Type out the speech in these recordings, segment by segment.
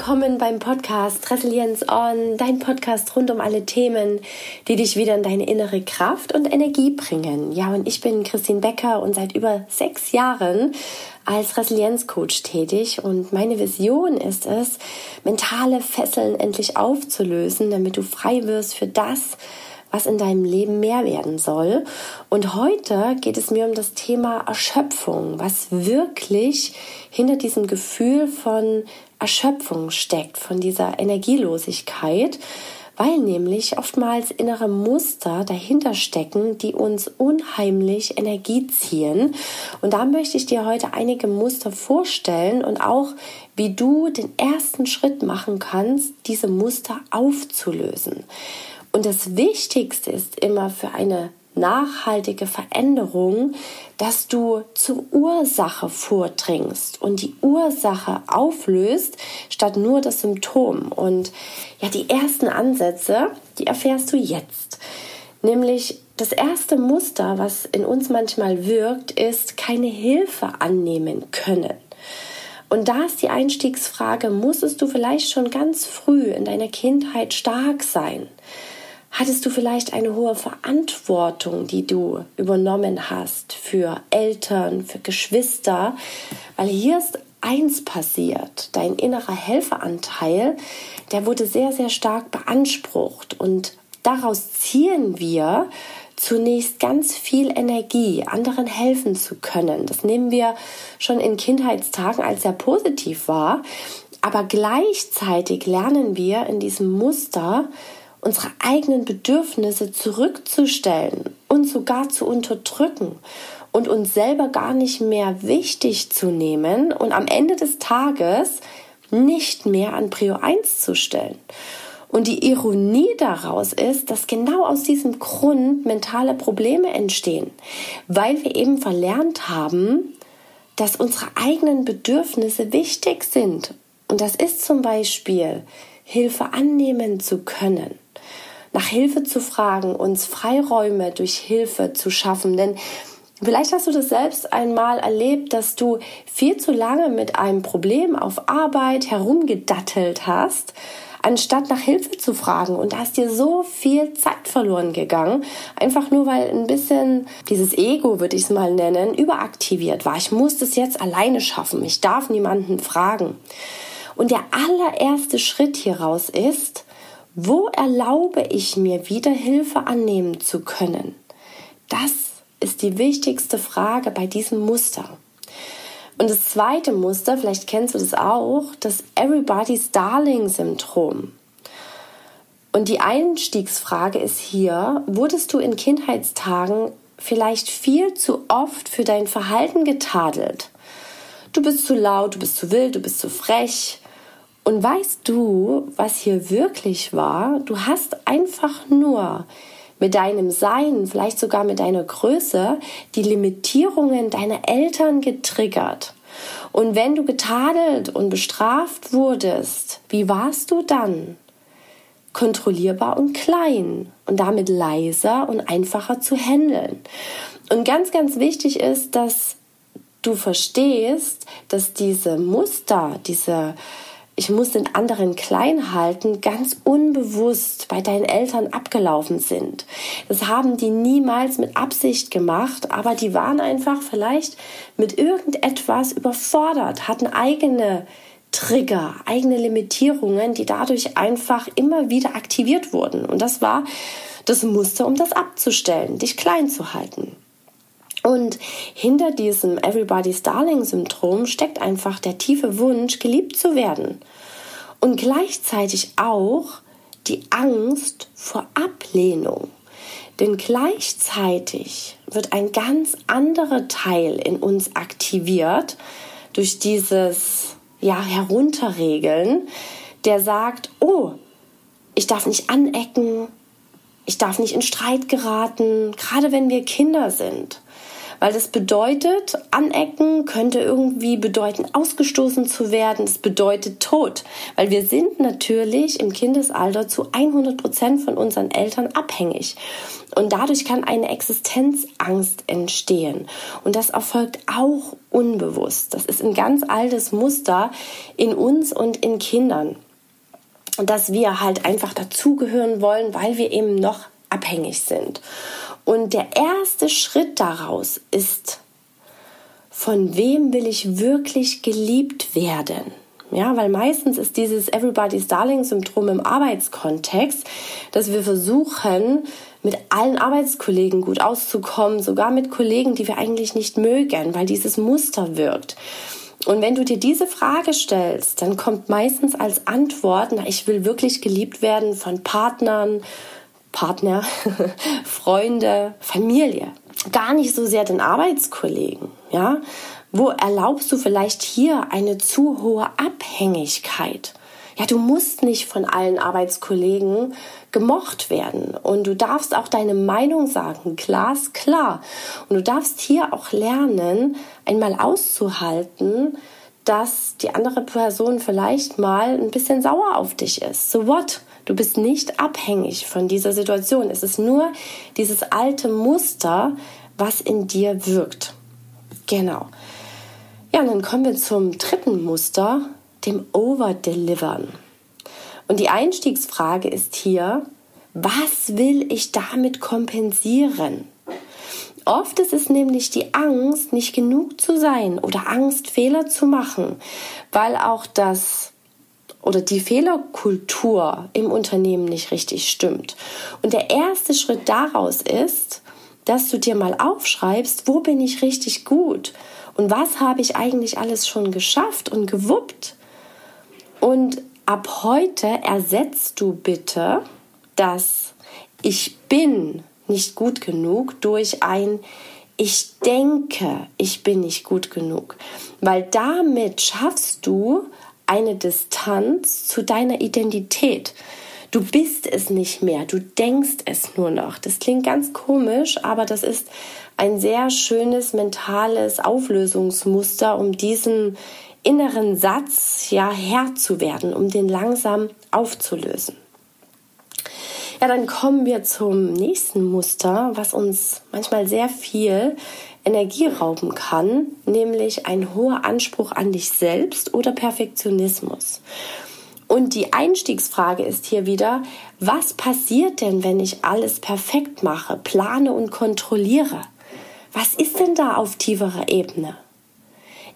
willkommen beim Podcast Resilienz On, dein Podcast rund um alle Themen, die dich wieder in deine innere Kraft und Energie bringen. Ja, und ich bin Christine Becker und seit über sechs Jahren als Resilienzcoach tätig und meine Vision ist es, mentale Fesseln endlich aufzulösen, damit du frei wirst für das, was in deinem Leben mehr werden soll. Und heute geht es mir um das Thema Erschöpfung, was wirklich hinter diesem Gefühl von Erschöpfung steckt, von dieser Energielosigkeit, weil nämlich oftmals innere Muster dahinter stecken, die uns unheimlich Energie ziehen. Und da möchte ich dir heute einige Muster vorstellen und auch, wie du den ersten Schritt machen kannst, diese Muster aufzulösen. Und das Wichtigste ist immer für eine nachhaltige Veränderung, dass du zur Ursache vordringst und die Ursache auflöst, statt nur das Symptom. Und ja, die ersten Ansätze, die erfährst du jetzt. Nämlich das erste Muster, was in uns manchmal wirkt, ist keine Hilfe annehmen können. Und da ist die Einstiegsfrage, musstest du vielleicht schon ganz früh in deiner Kindheit stark sein? Hattest du vielleicht eine hohe Verantwortung, die du übernommen hast für Eltern, für Geschwister? Weil hier ist eins passiert. Dein innerer Helferanteil, der wurde sehr, sehr stark beansprucht. Und daraus ziehen wir zunächst ganz viel Energie, anderen helfen zu können. Das nehmen wir schon in Kindheitstagen als sehr positiv wahr. Aber gleichzeitig lernen wir in diesem Muster, unsere eigenen Bedürfnisse zurückzustellen und sogar zu unterdrücken und uns selber gar nicht mehr wichtig zu nehmen und am Ende des Tages nicht mehr an Prio 1 zu stellen. Und die Ironie daraus ist, dass genau aus diesem Grund mentale Probleme entstehen, weil wir eben verlernt haben, dass unsere eigenen Bedürfnisse wichtig sind. Und das ist zum Beispiel Hilfe annehmen zu können nach Hilfe zu fragen, uns Freiräume durch Hilfe zu schaffen. Denn vielleicht hast du das selbst einmal erlebt, dass du viel zu lange mit einem Problem auf Arbeit herumgedattelt hast, anstatt nach Hilfe zu fragen. Und da ist dir so viel Zeit verloren gegangen, einfach nur weil ein bisschen dieses Ego, würde ich es mal nennen, überaktiviert war. Ich muss das jetzt alleine schaffen. Ich darf niemanden fragen. Und der allererste Schritt hieraus ist, wo erlaube ich mir wieder Hilfe annehmen zu können? Das ist die wichtigste Frage bei diesem Muster. Und das zweite Muster, vielleicht kennst du das auch, das Everybody's Darling-Syndrom. Und die Einstiegsfrage ist hier, wurdest du in Kindheitstagen vielleicht viel zu oft für dein Verhalten getadelt? Du bist zu laut, du bist zu wild, du bist zu frech, und weißt du, was hier wirklich war? Du hast einfach nur mit deinem Sein, vielleicht sogar mit deiner Größe, die Limitierungen deiner Eltern getriggert. Und wenn du getadelt und bestraft wurdest, wie warst du dann? Kontrollierbar und klein und damit leiser und einfacher zu handeln. Und ganz, ganz wichtig ist, dass du verstehst, dass diese Muster, diese ich muss den anderen klein halten, ganz unbewusst bei deinen Eltern abgelaufen sind. Das haben die niemals mit Absicht gemacht, aber die waren einfach vielleicht mit irgendetwas überfordert, hatten eigene Trigger, eigene Limitierungen, die dadurch einfach immer wieder aktiviert wurden. Und das war das Muster, um das abzustellen, dich klein zu halten. Und hinter diesem Everybody's Darling-Syndrom steckt einfach der tiefe Wunsch, geliebt zu werden. Und gleichzeitig auch die Angst vor Ablehnung. Denn gleichzeitig wird ein ganz anderer Teil in uns aktiviert durch dieses ja, Herunterregeln, der sagt, oh, ich darf nicht anecken, ich darf nicht in Streit geraten, gerade wenn wir Kinder sind. Weil das bedeutet, anecken könnte irgendwie bedeuten, ausgestoßen zu werden. Das bedeutet Tod. Weil wir sind natürlich im Kindesalter zu 100 Prozent von unseren Eltern abhängig. Und dadurch kann eine Existenzangst entstehen. Und das erfolgt auch unbewusst. Das ist ein ganz altes Muster in uns und in Kindern. Dass wir halt einfach dazugehören wollen, weil wir eben noch abhängig sind. Und der erste Schritt daraus ist, von wem will ich wirklich geliebt werden? Ja, weil meistens ist dieses Everybody's Darling Syndrom im Arbeitskontext, dass wir versuchen, mit allen Arbeitskollegen gut auszukommen, sogar mit Kollegen, die wir eigentlich nicht mögen, weil dieses Muster wirkt. Und wenn du dir diese Frage stellst, dann kommt meistens als Antwort, na, ich will wirklich geliebt werden von Partnern, Partner, Freunde, Familie. Gar nicht so sehr den Arbeitskollegen, ja. Wo erlaubst du vielleicht hier eine zu hohe Abhängigkeit? Ja, du musst nicht von allen Arbeitskollegen gemocht werden und du darfst auch deine Meinung sagen, glasklar. Und du darfst hier auch lernen, einmal auszuhalten, dass die andere Person vielleicht mal ein bisschen sauer auf dich ist. So what? Du bist nicht abhängig von dieser Situation. Es ist nur dieses alte Muster, was in dir wirkt. Genau. Ja, und dann kommen wir zum dritten Muster, dem Overdelivern. Und die Einstiegsfrage ist hier, was will ich damit kompensieren? Oft ist es nämlich die Angst, nicht genug zu sein oder Angst, Fehler zu machen, weil auch das oder die Fehlerkultur im Unternehmen nicht richtig stimmt. Und der erste Schritt daraus ist, dass du dir mal aufschreibst, wo bin ich richtig gut und was habe ich eigentlich alles schon geschafft und gewuppt. Und ab heute ersetzt du bitte das Ich bin nicht gut genug durch ein Ich denke, ich bin nicht gut genug. Weil damit schaffst du eine Distanz zu deiner Identität. Du bist es nicht mehr, du denkst es nur noch. Das klingt ganz komisch, aber das ist ein sehr schönes mentales Auflösungsmuster, um diesen inneren Satz ja Herr zu werden, um den langsam aufzulösen. Ja, dann kommen wir zum nächsten Muster, was uns manchmal sehr viel Energie rauben kann, nämlich ein hoher Anspruch an dich selbst oder Perfektionismus. Und die Einstiegsfrage ist hier wieder, was passiert denn, wenn ich alles perfekt mache, plane und kontrolliere? Was ist denn da auf tieferer Ebene?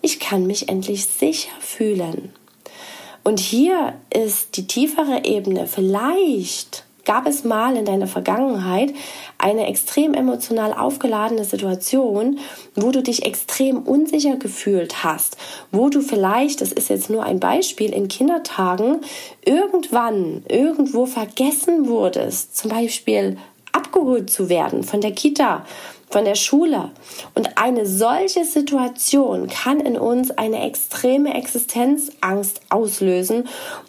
Ich kann mich endlich sicher fühlen. Und hier ist die tiefere Ebene vielleicht Gab es mal in deiner Vergangenheit eine extrem emotional aufgeladene Situation, wo du dich extrem unsicher gefühlt hast, wo du vielleicht, das ist jetzt nur ein Beispiel, in Kindertagen irgendwann irgendwo vergessen wurdest, zum Beispiel abgeholt zu werden von der Kita von der Schule. Und eine solche Situation kann in uns eine extreme Existenzangst auslösen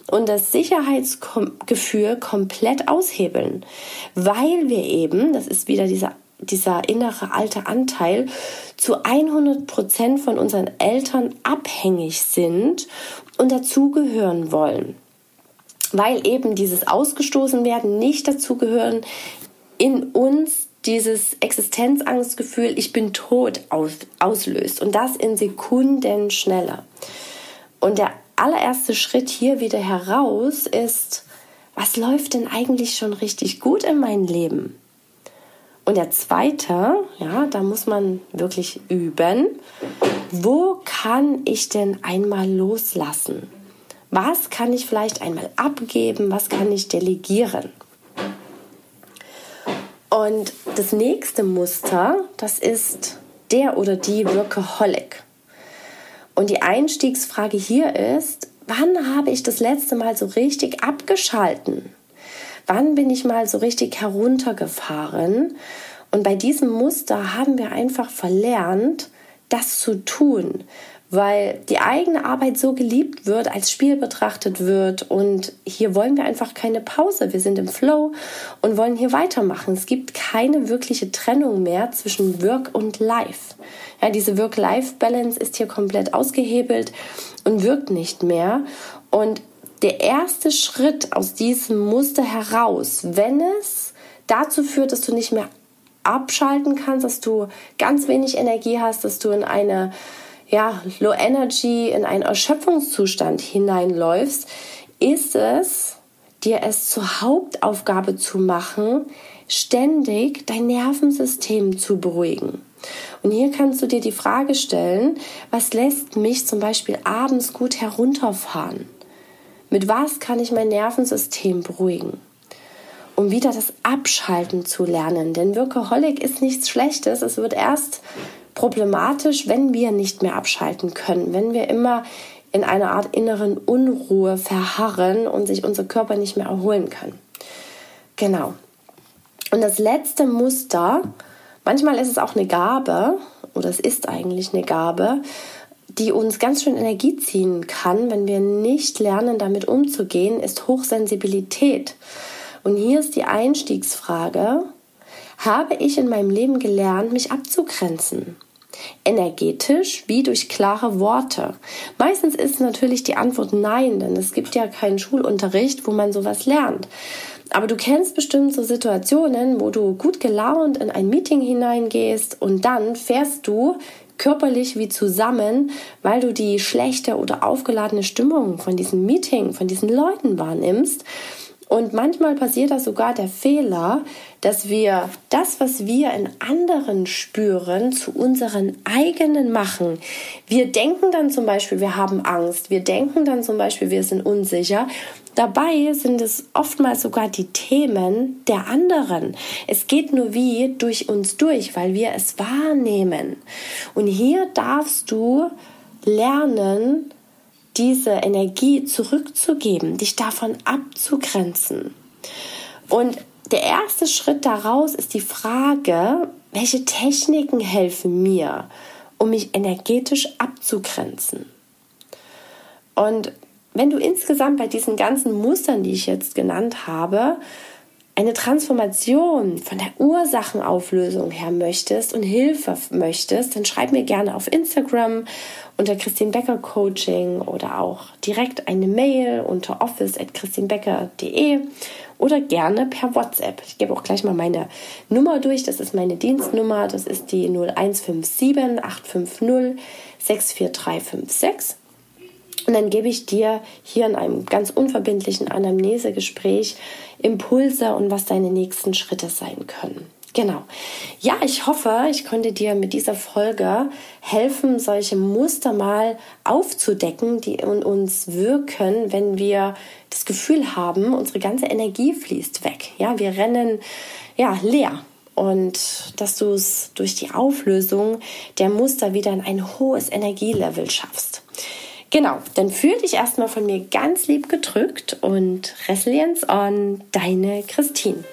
und das Sicherheitsgefühl komplett aushebeln, weil wir eben, das ist wieder dieser dieser innere alte Anteil zu 100 Prozent von unseren Eltern abhängig sind und dazugehören wollen. Weil eben dieses Ausgestoßen werden nicht dazugehören in uns dieses Existenzangstgefühl, ich bin tot, aus, auslöst. Und das in Sekunden schneller. Und der allererste Schritt hier wieder heraus ist, was läuft denn eigentlich schon richtig gut in meinem Leben? Und der zweite, ja, da muss man wirklich üben. Wo kann ich denn einmal loslassen? Was kann ich vielleicht einmal abgeben? Was kann ich delegieren? Und das nächste Muster, das ist der oder die Workaholic. Und die Einstiegsfrage hier ist, wann habe ich das letzte Mal so richtig abgeschalten? Wann bin ich mal so richtig heruntergefahren? Und bei diesem Muster haben wir einfach verlernt, das zu tun, weil die eigene Arbeit so geliebt wird, als Spiel betrachtet wird. Und hier wollen wir einfach keine Pause. Wir sind im Flow und wollen hier weitermachen. Es gibt keine wirkliche Trennung mehr zwischen Work und Life. Ja, diese Work-Life-Balance ist hier komplett ausgehebelt und wirkt nicht mehr. Und der erste Schritt aus diesem Muster heraus, wenn es dazu führt, dass du nicht mehr abschalten kannst, dass du ganz wenig Energie hast, dass du in eine ja, Low Energy in einen Erschöpfungszustand hineinläufst, ist es, dir es zur Hauptaufgabe zu machen, ständig dein Nervensystem zu beruhigen. Und hier kannst du dir die Frage stellen, was lässt mich zum Beispiel abends gut herunterfahren? Mit was kann ich mein Nervensystem beruhigen? Um wieder das Abschalten zu lernen. Denn Workaholic ist nichts Schlechtes. Es wird erst problematisch, wenn wir nicht mehr abschalten können, wenn wir immer in einer Art inneren Unruhe verharren und sich unser Körper nicht mehr erholen kann. Genau. Und das letzte Muster, manchmal ist es auch eine Gabe, oder es ist eigentlich eine Gabe, die uns ganz schön Energie ziehen kann, wenn wir nicht lernen, damit umzugehen, ist Hochsensibilität. Und hier ist die Einstiegsfrage, habe ich in meinem Leben gelernt, mich abzugrenzen? Energetisch wie durch klare Worte. Meistens ist natürlich die Antwort nein, denn es gibt ja keinen Schulunterricht, wo man sowas lernt. Aber du kennst bestimmt so Situationen, wo du gut gelaunt in ein Meeting hineingehst und dann fährst du körperlich wie zusammen, weil du die schlechte oder aufgeladene Stimmung von diesem Meeting, von diesen Leuten wahrnimmst. Und manchmal passiert da sogar der Fehler, dass wir das, was wir in anderen spüren, zu unseren eigenen machen. Wir denken dann zum Beispiel, wir haben Angst. Wir denken dann zum Beispiel, wir sind unsicher. Dabei sind es oftmals sogar die Themen der anderen. Es geht nur wie durch uns durch, weil wir es wahrnehmen. Und hier darfst du lernen, diese Energie zurückzugeben, dich davon abzugrenzen. Und der erste Schritt daraus ist die Frage, welche Techniken helfen mir, um mich energetisch abzugrenzen. Und wenn du insgesamt bei diesen ganzen Mustern, die ich jetzt genannt habe, eine Transformation von der Ursachenauflösung her möchtest und Hilfe möchtest, dann schreib mir gerne auf Instagram unter Christine Becker Coaching oder auch direkt eine Mail unter office@christinebecker.de oder gerne per WhatsApp. Ich gebe auch gleich mal meine Nummer durch. Das ist meine Dienstnummer. Das ist die 0157 850 64356. Und dann gebe ich dir hier in einem ganz unverbindlichen Anamnesegespräch Impulse und was deine nächsten Schritte sein können. Genau. Ja, ich hoffe, ich konnte dir mit dieser Folge helfen, solche Muster mal aufzudecken, die in uns wirken, wenn wir das Gefühl haben, unsere ganze Energie fließt weg. Ja, wir rennen ja leer und dass du es durch die Auflösung der Muster wieder in ein hohes Energielevel schaffst. Genau, dann fühl dich erstmal von mir ganz lieb gedrückt und Resilience on, deine Christine.